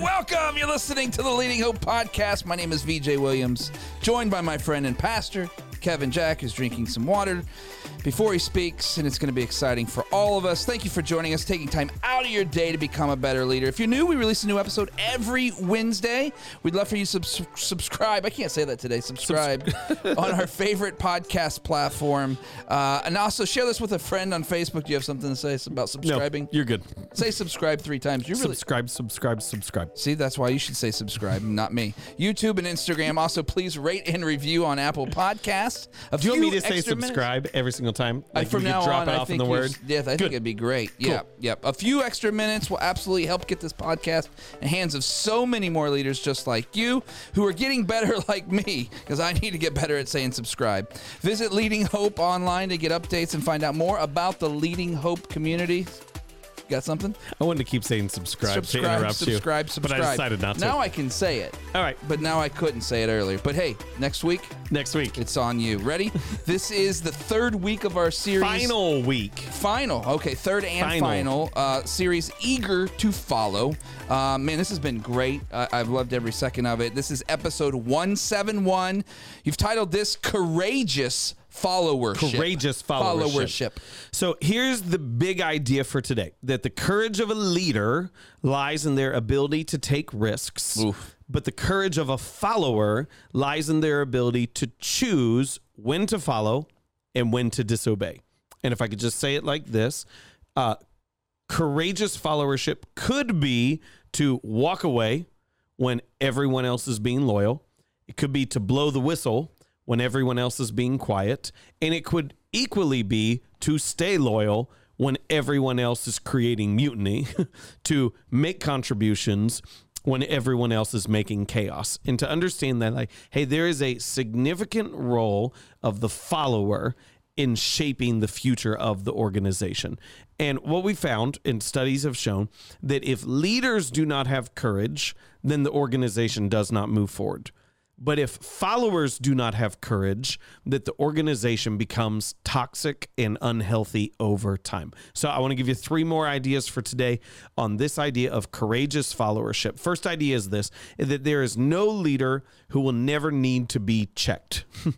welcome. You're listening to the Leading Hope podcast. My name is VJ Williams, joined by my friend and pastor, Kevin Jack, who's drinking some water before he speaks, and it's going to be exciting for all of us. Thank you for joining us, taking time out of your day to become a better leader. If you're new, we release a new episode every Wednesday. We'd love for you to sub- subscribe. I can't say that today. Subscribe on our favorite podcast platform, uh, and also share this with a friend on Facebook. Do you have something to say about subscribing? No, you're good. Say subscribe three times. You really Subscribe, subscribe, subscribe. See, that's why you should say subscribe, not me. YouTube and Instagram. Also, please rate and review on Apple Podcasts. Do you want me to say extra minutes- subscribe every single time? Uh, Like from now drop on, it I off in think the word. Yeah, I think Good. it'd be great. Yep, yep. A few extra minutes will absolutely help get this podcast in the hands of so many more leaders just like you who are getting better like me because I need to get better at saying subscribe. Visit Leading Hope online to get updates and find out more about the Leading Hope community. Got something? I wanted to keep saying subscribe, to subscribe, interrupt subscribe, you, subscribe. but I decided not to. Now I can say it. All right, But now I couldn't say it earlier. But hey, next week next week, it's on you. Ready? this is the third week of our series. final week. Final. Okay, third and Final. final, uh, series. Eager to follow. Uh, man, this has been great. Uh, I've loved every second of it. This is episode 171. You've titled this Courageous Followership. Courageous followership. So here's the big idea for today: that the courage of a leader lies in their ability to take risks. Oof. But the courage of a follower lies in their ability to choose when to follow and when to disobey. And if I could just say it like this, uh, courageous followership could be to walk away when everyone else is being loyal. It could be to blow the whistle when everyone else is being quiet. And it could equally be to stay loyal when everyone else is creating mutiny, to make contributions when everyone else is making chaos. And to understand that, like, hey, there is a significant role of the follower in shaping the future of the organization. And what we found in studies have shown that if leaders do not have courage, then the organization does not move forward. But if followers do not have courage, that the organization becomes toxic and unhealthy over time. So I want to give you three more ideas for today on this idea of courageous followership. First idea is this is that there is no leader who will never need to be checked.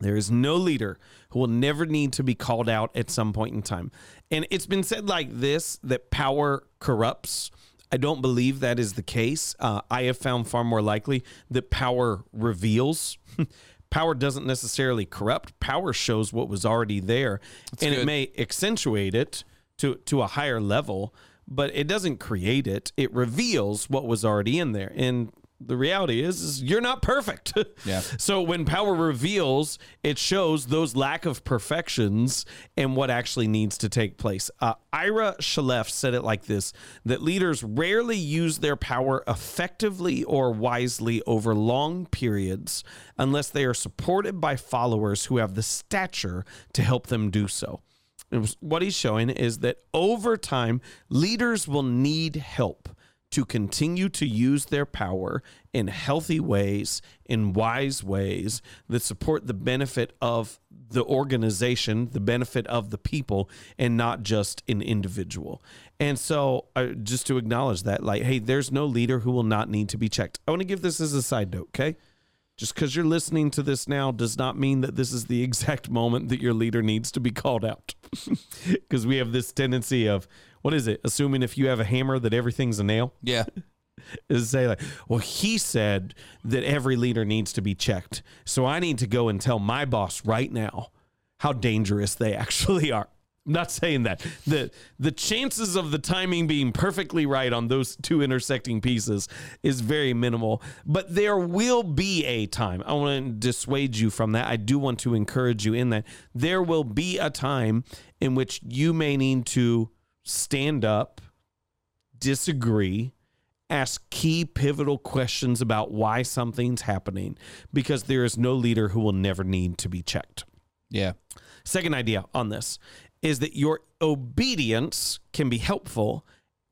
There is no leader who will never need to be called out at some point in time. And it's been said like this that power corrupts. I don't believe that is the case. Uh, I have found far more likely that power reveals. power doesn't necessarily corrupt, power shows what was already there. and it may accentuate it to, to a higher level, but it doesn't create it. It reveals what was already in there. And the reality is, is you're not perfect. Yeah. So when power reveals, it shows those lack of perfections and what actually needs to take place. Uh, Ira Chaleff said it like this: that leaders rarely use their power effectively or wisely over long periods unless they are supported by followers who have the stature to help them do so. Was- what he's showing is that over time, leaders will need help to continue to use their power in healthy ways, in wise ways that support the benefit of the organization, the benefit of the people, and not just an individual. And so, uh, just to acknowledge that, like, hey, there's no leader who will not need to be checked. I want to give this as a side note, okay? Just because you're listening to this now does not mean that this is the exact moment that your leader needs to be called out. Because we have this tendency of, what is it? Assuming if you have a hammer that everything's a nail? Yeah. Is say, like, well, he said that every leader needs to be checked. So I need to go and tell my boss right now how dangerous they actually are. I'm not saying that. The the chances of the timing being perfectly right on those two intersecting pieces is very minimal, but there will be a time. I want to dissuade you from that. I do want to encourage you in that. There will be a time in which you may need to stand up, disagree, ask key pivotal questions about why something's happening because there is no leader who will never need to be checked. Yeah. Second idea on this is that your obedience can be helpful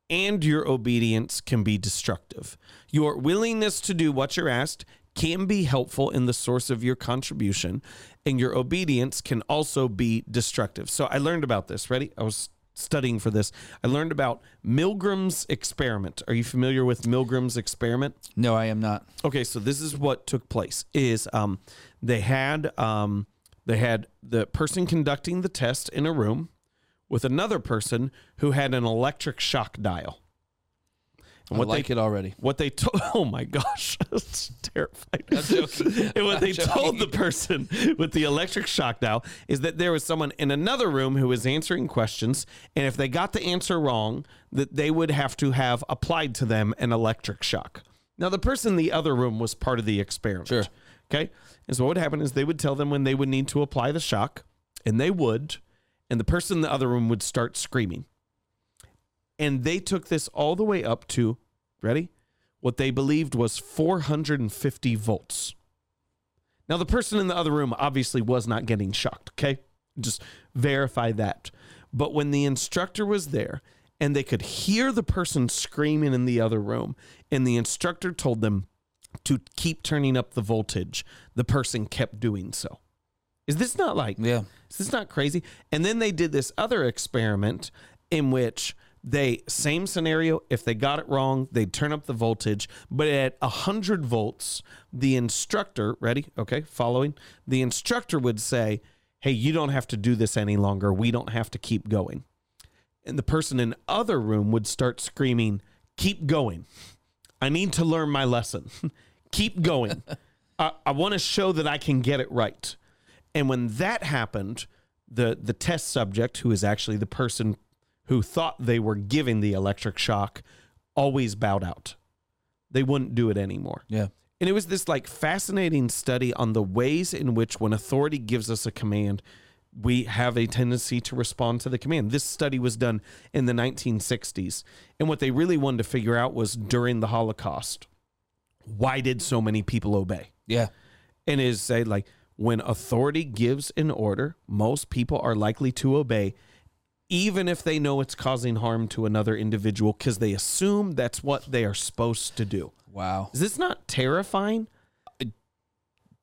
and your obedience can be destructive. Your willingness to do what you're asked can be helpful in the source of your contribution, and your obedience can also be destructive. So I learned about this. Ready? I was studying for this, I learned about Milgram's experiment. Are you familiar with Milgram's experiment? No, I am not. Okay, so this is what took place: is um, they had um, they had the person conducting the test in a room with another person who had an electric shock dial. And what I like they, it already. What they told, oh my gosh, it's terrifying. And what I'm they joking. told the person with the electric shock now is that there was someone in another room who was answering questions, and if they got the answer wrong, that they would have to have applied to them an electric shock. Now, the person in the other room was part of the experiment. Sure. Okay. And so what would happen is they would tell them when they would need to apply the shock, and they would, and the person in the other room would start screaming. And they took this all the way up to, ready? What they believed was 450 volts. Now, the person in the other room obviously was not getting shocked, okay? Just verify that. But when the instructor was there and they could hear the person screaming in the other room, and the instructor told them to keep turning up the voltage, the person kept doing so. Is this not like, Yeah. is this not crazy? And then they did this other experiment in which they, same scenario, if they got it wrong, they'd turn up the voltage, but at 100 volts, the instructor, ready? Okay, following? The instructor would say, hey, you don't have to do this any longer. We don't have to keep going. And the person in other room would start screaming, keep going. I need to learn my lesson. keep going. I, I want to show that I can get it right. And when that happened, the the test subject, who is actually the person who thought they were giving the electric shock, always bowed out. They wouldn't do it anymore. Yeah. And it was this like fascinating study on the ways in which when authority gives us a command, we have a tendency to respond to the command. This study was done in the 1960s. And what they really wanted to figure out was during the Holocaust, why did so many people obey? Yeah. And is say like when authority gives an order, most people are likely to obey even if they know it's causing harm to another individual because they assume that's what they are supposed to do. Wow. Is this not terrifying?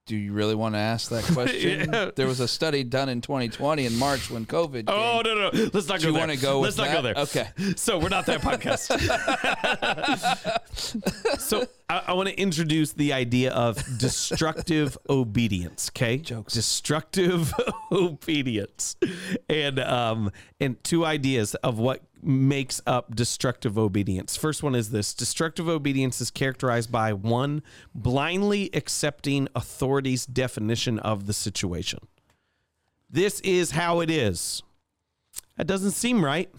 Do you really want to ask that question? Yeah. There was a study done in 2020 in March when COVID. Oh came. no, no, let's not Do go you there. wanna go Let's not go there. Okay. So we're not that podcast. so I, I want to introduce the idea of destructive obedience. Okay, Jokes. Destructive obedience, and um, and two ideas of what makes up destructive obedience. First one is this: destructive obedience is characterized by one blindly accepting authority's definition of the situation. This is how it is. That doesn't seem right.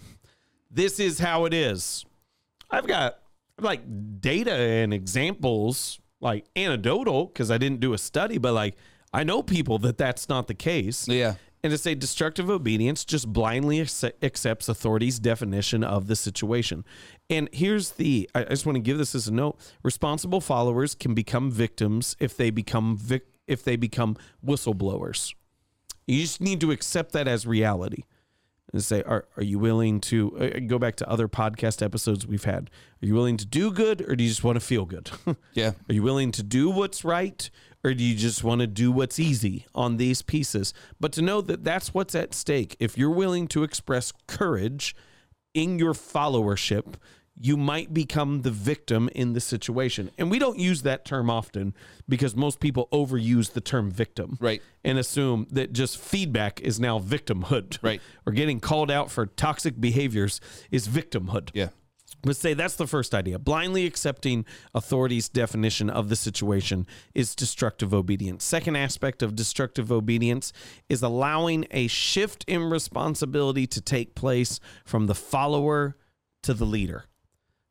This is how it is. I've got like data and examples, like anecdotal, because I didn't do a study, but like I know people that that's not the case. Yeah. And to say destructive obedience just blindly acce- accepts authority's definition of the situation. And here's the I I just want to give this as a note. Responsible followers can become victims if they become vic- if they become whistleblowers. You just need to accept that as reality and say, are, are you willing to uh, go back to other podcast episodes we've had? Are you willing to do good or do you just want to feel good? Yeah. Are you willing to do what's right or do you just want to do what's easy on these pieces? But to know that that's what's at stake. If you're willing to express courage in your followership, you might become the victim in the situation. And we don't use that term often because most people overuse the term victim Right. and assume that just feedback is now victimhood. Right. or getting called out for toxic behaviors is victimhood. Yeah. Let's say that's the first idea. Blindly accepting authority's definition of the situation is destructive obedience. Second aspect of destructive obedience is allowing a shift in responsibility to take place from the follower to the leader.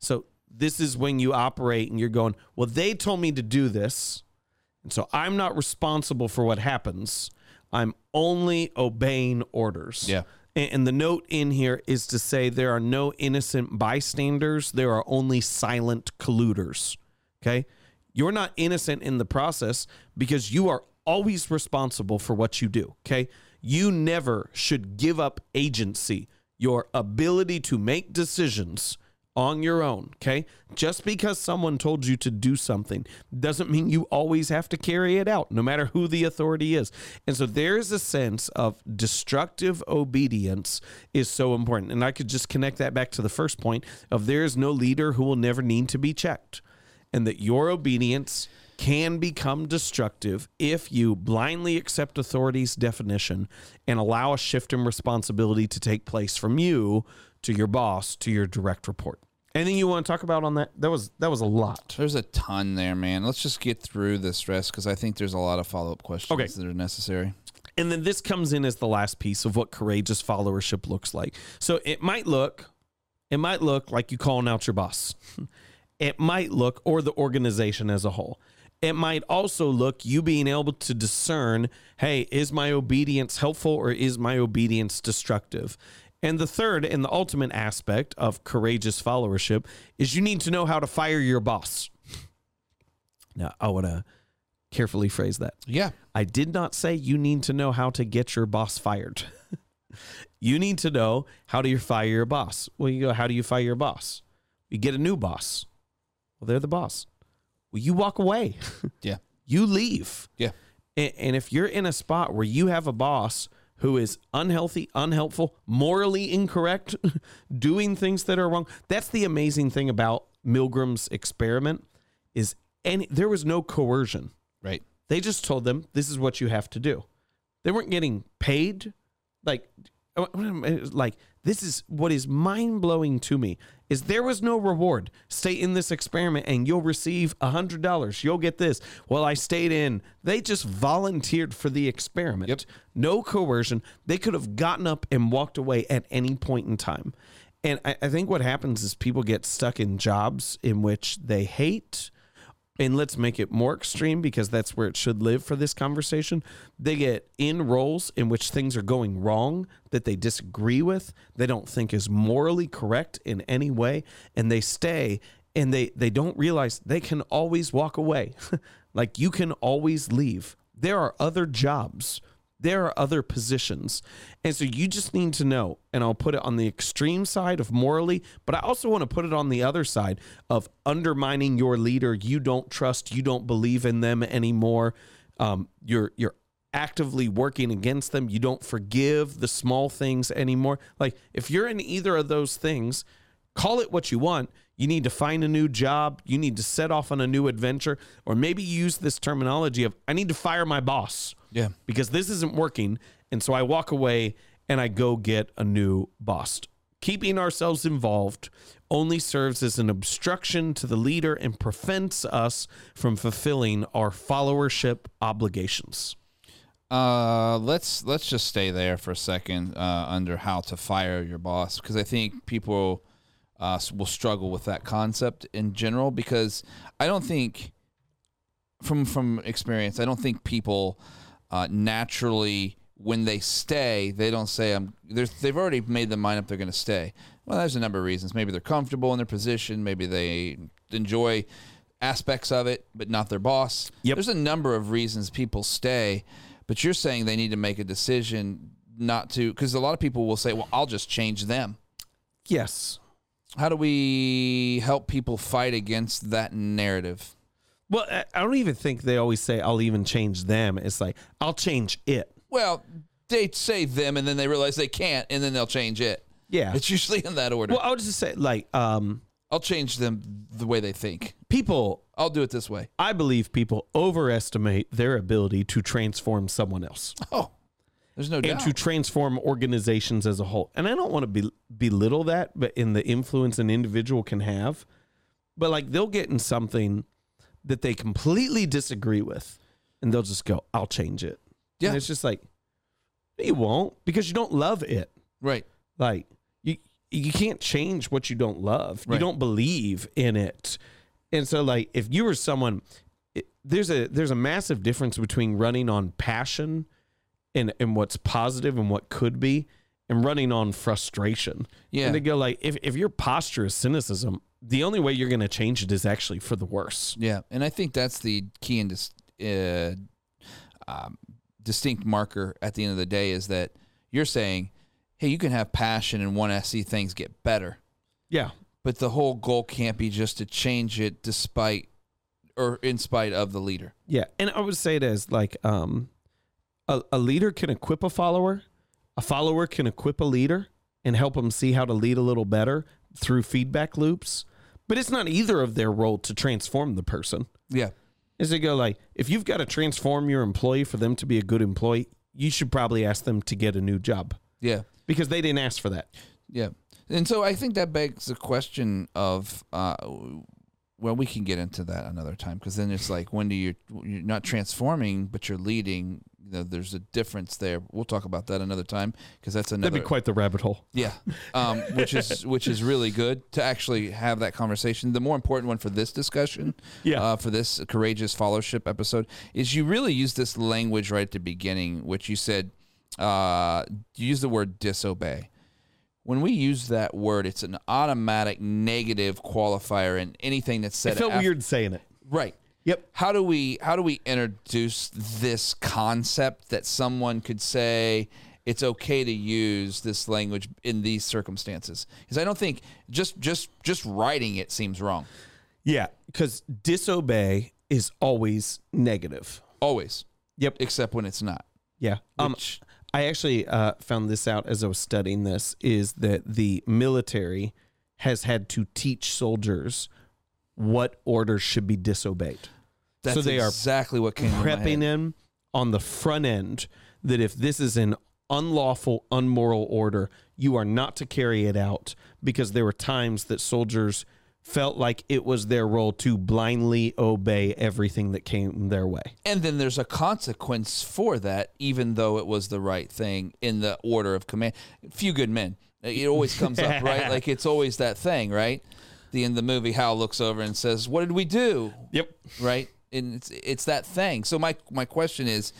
So this is when you operate and you're going, well, they told me to do this. And so I'm not responsible for what happens. I'm only obeying orders. Yeah. And, and the note in here is to say there are no innocent bystanders, there are only silent colluders. Okay. You're not innocent in the process because you are always responsible for what you do. Okay. You never should give up agency, your ability to make decisions on your own, okay? Just because someone told you to do something doesn't mean you always have to carry it out, no matter who the authority is. And so there's a sense of destructive obedience is so important. And I could just connect that back to the first point of there is no leader who will never need to be checked. And that your obedience can become destructive if you blindly accept authority's definition and allow a shift in responsibility to take place from you to your boss to your direct report. Anything you want to talk about on that? That was that was a lot. There's a ton there, man. Let's just get through this rest because I think there's a lot of follow up questions Okay. that are necessary. And then this comes in as the last piece of what courageous followership looks like. So it might look, it might look like you calling out your boss. It might look, or the organization as a whole. It might also look you being able to discern, hey, is my obedience helpful or is my obedience destructive? And the third and the ultimate aspect of courageous followership is you need to know how to fire your boss. Now, I want to carefully phrase that. Yeah. I did not say you need to know how to get your boss fired. you need to know how do you fire your boss. Well, you go, how do you fire your boss? You get a new boss. Well, they're the boss. Well, you walk away. Yeah. you leave. Yeah. And, and if you're in a spot where you have a boss who is unhealthy, unhelpful, morally incorrect, doing things that are wrong, that's the amazing thing about Milgram's experiment is any there was no coercion. Right. They just told them this is what you have to do. They weren't getting paid. Like, uh, like this is what is mind blowing to me is there was no reward. Stay in this experiment and you'll receive a hundred dollars. You'll get this. Well, I stayed in. They just volunteered for the experiment. Yep. No coercion. They could have gotten up and walked away at any point in time. And I, I think what happens is people get stuck in jobs in which they hate and let's make it more extreme because that's where it should live for this conversation. They get in roles in which things are going wrong that they disagree with, they don't think is morally correct in any way, and they stay and they they don't realize they can always walk away. like you can always leave. There are other jobs. There are other positions. And so you just need to know, and I'll put it on the extreme side of morally, but I also want to put it on the other side of undermining your leader. You don't trust, you don't believe in them anymore. Um, you're you're actively working against them. You don't forgive the small things anymore. Like if you're in either of those things, call it what you want. You need to find a new job. You need to set off on a new adventure, or maybe use this terminology of I need to fire my boss Yeah. because this isn't working. And so I walk away and I go get a new boss. Keeping ourselves involved only serves as an obstruction to the leader and prevents us from fulfilling our followership obligations. Uh, let's let's just stay there for a second uh, under how to fire your boss because I think people uh, will struggle with that concept in general because I don't think from from experience I don't think people uh, naturally when they stay they don't say I'm there's they've already made their mind up they're going to stay. Well, there's a number of reasons. Maybe they're comfortable in their position. Maybe they enjoy aspects of it, but not their boss. Yep. There's a number of reasons people stay, but you're saying they need to make a decision not to, because a lot of people will say, well, I'll just change them. Yes. How do we help people fight against that narrative? Well, I don't even think they always say, I'll even change them. It's like, I'll change it. Well, they say them and then they realize they can't and then they'll change it. Yeah. It's usually in that order. Well, I would just say, like, um, I'll change them the way they think. people, I'll do it this way. I believe people overestimate their ability to transform someone else. Oh, there's no and doubt. to transform organizations as a whole. And I don't want to be, belittle that, but in the influence an individual can have. But like they'll get in something that they completely disagree with, and they'll just go, "I'll change it." Yeah. and it's just like you won't because you don't love it. right. Like you, you can't change what you don't love. You don't believe in it, and so like if you were someone, it, there's a there's a massive difference between running on passion and and what's positive and what could be, and running on frustration. Yeah. and they go like if if your posture is cynicism, the only way you're going to change it is actually for the worse. Yeah, and I think that's the key and dis- uh, um, distinct marker at the end of the day is that you're saying, "Hey, you can have passion and want to see things get better, Yeah, but the whole goal can't be just to change it despite or in spite of the leader. Yeah, and I would say it as like um, a, a leader can equip a follower, a follower can equip a leader and help them see how to lead a little better through feedback loops. But it's not either of their role to transform the person. Yeah. Is to go like if you've got to transform your employee for them to be a good employee, you should probably ask them to get a new job Yeah. because they didn't ask for that. Yeah. And so I think that begs the question of, uh, well, we can get into that another time because then it's like when do you you're not transforming but you're leading. You know, there's a difference there. We'll talk about that another time because that's another. That'd be quite the rabbit hole. Yeah, um, which is which is really good to actually have that conversation. The more important one for this discussion, Yeah. uh, for this courageous fellowship episode, is you really use this language right at the beginning, which you said uh, you use the word disobey. When we use that word, it's an automatic negative qualifier in anything that's said. It felt af- weird saying it. right? Yep. How do we how do we introduce this concept that someone could say it's okay to use this language in these circumstances? Because I don't think just just just writing it seems wrong. Yeah, because disobey is always negative. Always, Yep. except when it's not. Yeah. Um, Which- I actually uh, found this out as I was studying this is that the military has had to teach soldiers what orders should be disobeyed. That's so they are exactly what came prepping them on the front end that if this is an unlawful, unmoral order, you are not to carry it out because there were times that soldiers felt like it was their role to blindly obey everything that came their way. And then there's a consequence for that, even though it was the right thing in the order of command. Few good men. It always comes up, right? Like it's always that thing, right? The end of the movie, Hal looks over and says, "What did we do?" Yep. Right? And it's it's that thing. So my my question is,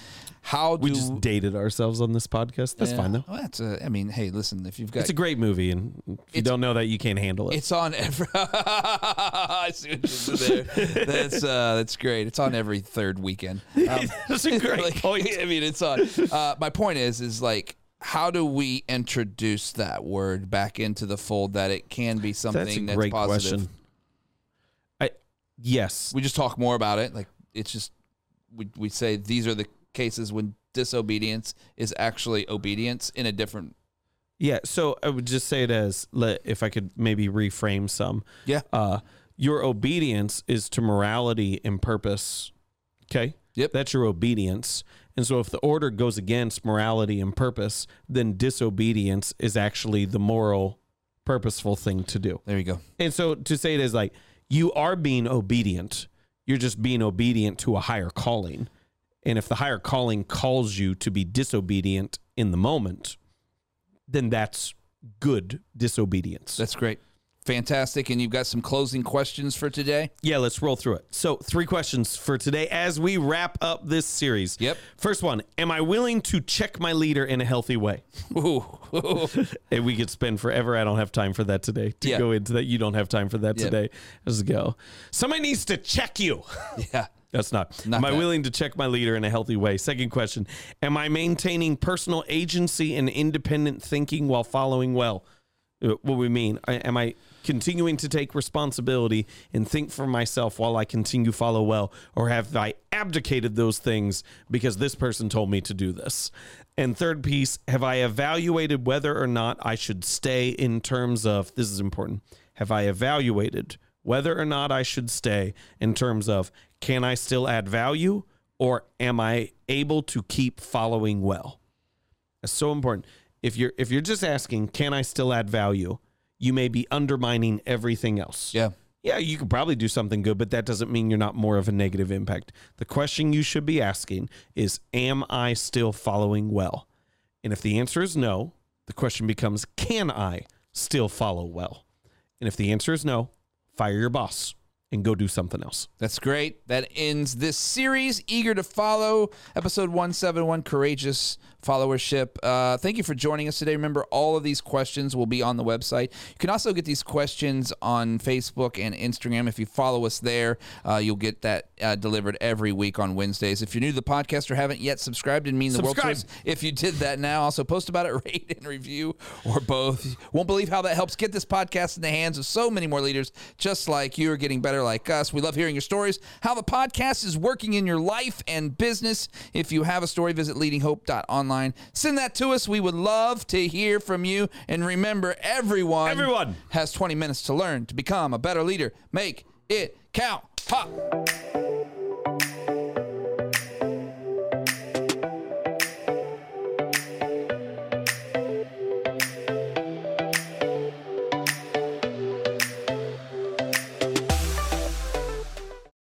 how do We just dated ourselves on this podcast. That's Yeah. fine though. Well, that's a. I mean, hey, listen, if you've got It's a great movie, and if you don't know that, you can't handle it. It's on every. I see what you did there. That's uh, that's great. It's on every third weekend. Um, That's a great like, point. I mean, it's on. Uh, my point is, is like, how do we introduce that word back into the fold that it can be something That's a that's great positive? question. I yes, We just talk more about it. Like it's just we we say these are the cases when disobedience is actually obedience in a different. yeah. So I would just say it as let if I could maybe reframe some. Yeah. Uh, your obedience is to morality and purpose. Okay. Yep. That's your obedience. And so if the order goes against morality and purpose, then disobedience is actually the moral, purposeful thing to do. There you go. And so to say it is like you are being obedient, you're just being obedient to a higher calling. And if the higher calling calls you to be disobedient in the moment, then that's good disobedience. That's great. Fantastic. And you've got some closing questions for today. yeah, let's roll through it. So, three questions for today as we wrap up this series. Yep. First one Am I willing to check my leader in a healthy way? Ooh. And we could spend forever. I don't have time for that today to Yeah. go into that. You don't have time for that Yeah. today. Let's go. Somebody needs to check you. yeah. That's not. Not Am I that. willing to check my leader in a healthy way? Second question Am I maintaining personal agency and independent thinking while following well? Uh, What we mean? Am I continuing to take responsibility and think for myself while I continue to follow well? Or have I abdicated those things because this person told me to do this? And third piece Have I evaluated whether or not I should stay in terms of this is important. Have I evaluated whether or not I should stay in terms of can I still add value or am I able to keep following well? That's so important. If you're if you're just asking, can I still add value? You may be undermining everything else. Yeah. Yeah, you could probably do something good, but that doesn't mean you're not more of a negative impact. The question you should be asking is Am I still following well? And if the answer is no, the question becomes Can I still follow well? And if the answer is no, fire your boss. And go do something else. That's great. That ends this series. Eager to follow episode 171 Courageous Followership. Uh, thank you for joining us today. Remember, all of these questions will be on the website. You can also get these questions on Facebook and Instagram. If you follow us there, uh, you'll get that uh, delivered every week on Wednesdays. If you're new to the podcast or haven't yet subscribed, didn't mean the world to Subscribe. us if you did that now. Also, post about it, rate and review, or both. Won't believe how that helps get this podcast in the hands of so many more leaders just like you are getting better like us. We love hearing your stories, how the podcast is working in your life and business. If you have a story, visit leadinghope.online. Send that to us. We would love to hear from you. And remember, everyone, Everyone. has 20 minutes to learn to become a better leader. Make it count. Ha!